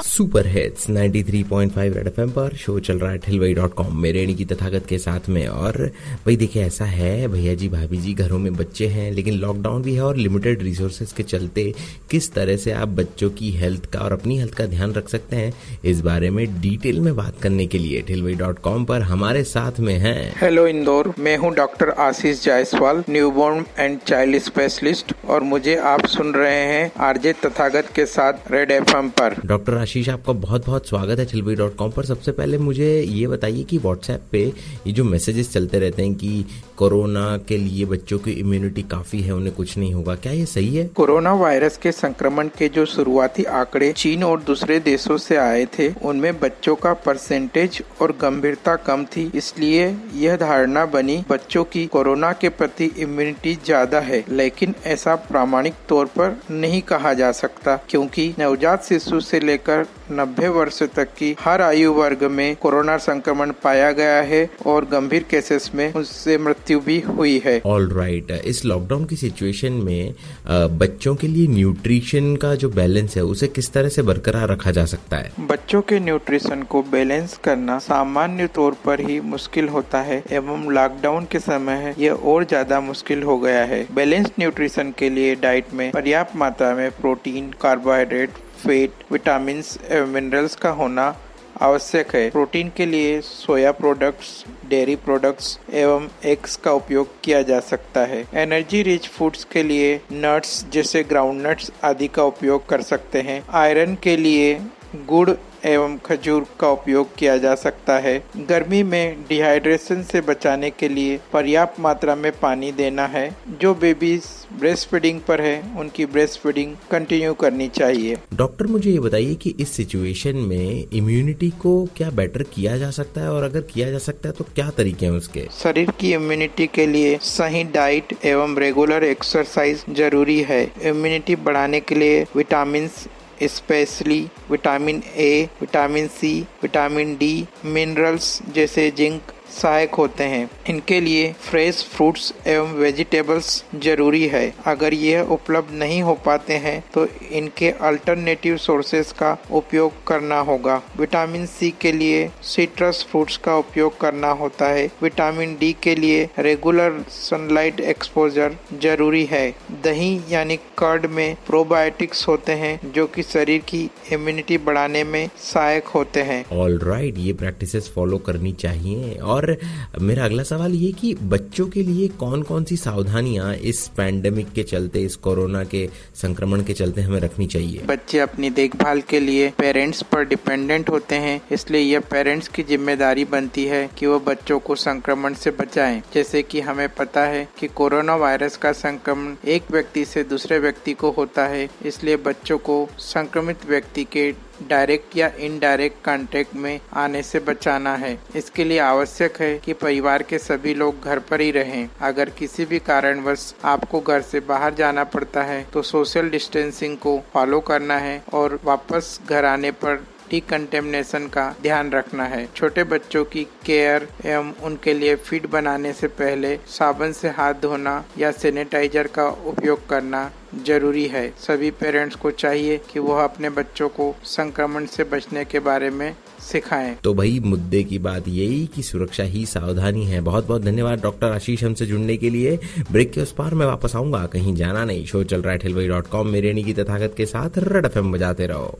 super hits 93.5 red FM पर। Show चल रहा है ठिलवई डॉट कॉम मेरे की तथागत के साथ में। और भाई देखिए ऐसा है भैया जी भाभी जी घरों में बच्चे हैं लेकिन लॉकडाउन भी है और लिमिटेड रिसोर्सेज के चलते किस तरह से आप बच्चों की हेल्थ का और अपनी हेल्थ का ध्यान रख सकते हैं इस बारे में डिटेल में बात करने के लिए ठिलवई डॉट कॉम पर हमारे साथ में है। हेलो इंदौर। मैं हूँ doctor Ashish Jaiswal newborn and child specialist और मुझे आप सुन रहे हैं आरजे तथागत के साथ रेड एफएम पर। डॉक्टर आशीष, आपका बहुत बहुत स्वागत है छिलवई डॉट कॉम पर। सबसे पहले मुझे ये बताइए कि व्हाट्सएप पे ये जो मैसेजेस चलते रहते हैं कि कोरोना के लिए बच्चों की इम्यूनिटी काफ़ी है, उन्हें कुछ नहीं होगा, क्या ये सही है? कोरोना वायरस के संक्रमण के जो शुरुआती आंकड़े चीन और दूसरे देशों से आए थे, उनमें बच्चों का परसेंटेज और गंभीरता कम थी। इसलिए यह धारणा बनी, बच्चों की कोरोना के प्रति इम्यूनिटी ज़्यादा है, लेकिन ऐसा प्रामाणिक तौर पर नहीं कहा जा सकता, क्योंकि नवजात शिशु से लेकर 90 वर्ष तक की हर आयु वर्ग में कोरोना संक्रमण पाया गया है और गंभीर केसेस में उससे मृत्यु भी हुई है। All right right. इस लॉकडाउन की सिचुएशन में बच्चों के लिए न्यूट्रिशन का जो बैलेंस है उसे किस तरह से बरकरार रखा जा सकता है? बच्चों के न्यूट्रिशन को बैलेंस करना सामान्य तौर पर ही मुश्किल होता है एवं लॉकडाउन के समय यह और ज़्यादा मुश्किल हो गया है। बैलेंस न्यूट्रिशन के लिए डाइट में पर्याप्त मात्रा में प्रोटीन कार्बोहाइड्रेट फैट विटामिन एवं मिनरल्स का होना आवश्यक है। प्रोटीन के लिए सोया प्रोडक्ट्स डेयरी प्रोडक्ट्स एवं एग्स का उपयोग किया जा सकता है। एनर्जी रिच फूड्स के लिए नट्स जैसे ग्राउंड नट्स आदि का उपयोग कर सकते हैं। आयरन के लिए गुड़ एवं खजूर का उपयोग किया जा सकता है। गर्मी में डिहाइड्रेशन से बचाने के लिए पर्याप्त मात्रा में पानी देना है। जो बेबीज ब्रेस्ट फीडिंग पर है उनकी ब्रेस्ट फीडिंग कंटिन्यू करनी चाहिए। डॉक्टर मुझे ये बताइए कि इस सिचुएशन में इम्यूनिटी को क्या बेटर किया जा सकता है? और अगर किया जा सकता है तो क्या तरीके हैं उसके? शरीर की इम्यूनिटी के लिए सही डाइट एवं रेगुलर एक्सरसाइज ज़रूरी है। इम्यूनिटी बढ़ाने के लिए vitamin specially vitamin A vitamin C vitamin D minerals जैसे जिंक सहायक होते हैं। इनके लिए फ्रेश फ्रूट्स एवं वेजिटेबल्स ज़रूरी है। अगर यह उपलब्ध नहीं हो पाते हैं तो इनके अल्टरनेटिव सोर्सेज का उपयोग करना होगा। विटामिन सी के लिए सिट्रस फ्रूट्स का उपयोग करना होता है। विटामिन डी के लिए रेगुलर सनलाइट एक्सपोजर ज़रूरी है। दही यानी कर्ड में प्रोबायोटिक्स होते हैं जो कि शरीर की इम्यूनिटी बढ़ाने में सहायक होते हैं। ऑल राइट right, ये प्रैक्टिसेस फॉलो करनी चाहिए और मेरा अगला सवाल ये कि बच्चों के लिए कौन कौन सी सावधानियाँ इस पैंडेमिक के चलते, इस कोरोना के संक्रमण के चलते हमें रखनी चाहिए? बच्चे अपनी देखभाल के लिए पेरेंट्स पर डिपेंडेंट होते हैं, इसलिए यह पेरेंट्स की ज़िम्मेदारी बनती है कि वो बच्चों को संक्रमण से बचाएँ। जैसे कि हमें पता है कि कोरोना वायरस का संक्रमण एक व्यक्ति से दूसरे व्यक्ति को होता है, इसलिए बच्चों को संक्रमित व्यक्ति के डायरेक्ट या इनडायरेक्ट कांटेक्ट में आने से बचाना है। इसके लिए आवश्यक है कि परिवार के सभी लोग घर पर ही रहें। अगर किसी भी कारणवश आपको घर से बाहर जाना पड़ता है तो सोशल डिस्टेंसिंग को फॉलो करना है और वापस घर आने पर डिकंटेमिनेशन का ध्यान रखना है। छोटे बच्चों की केयर एवं उनके लिए फ़ीड बनाने से पहले साबुन से हाथ धोना या सैनिटाइजर का उपयोग करना ज़रूरी है। सभी पेरेंट्स को चाहिए कि वह अपने बच्चों को संक्रमण से बचने के बारे में सिखाएँ। तो भाई, मुद्दे की बात यही कि सुरक्षा ही सावधानी है। बहुत बहुत धन्यवाद डॉक्टर आशीष हमसे जुड़ने के लिए। ब्रेक के उस पार मैं वापस आऊँगा। कहीं जाना नहीं। शो चल रहा है ठिलवई डॉट कॉम मेरे की तथागत के साथ। रेड एफ़ बजाते रहो।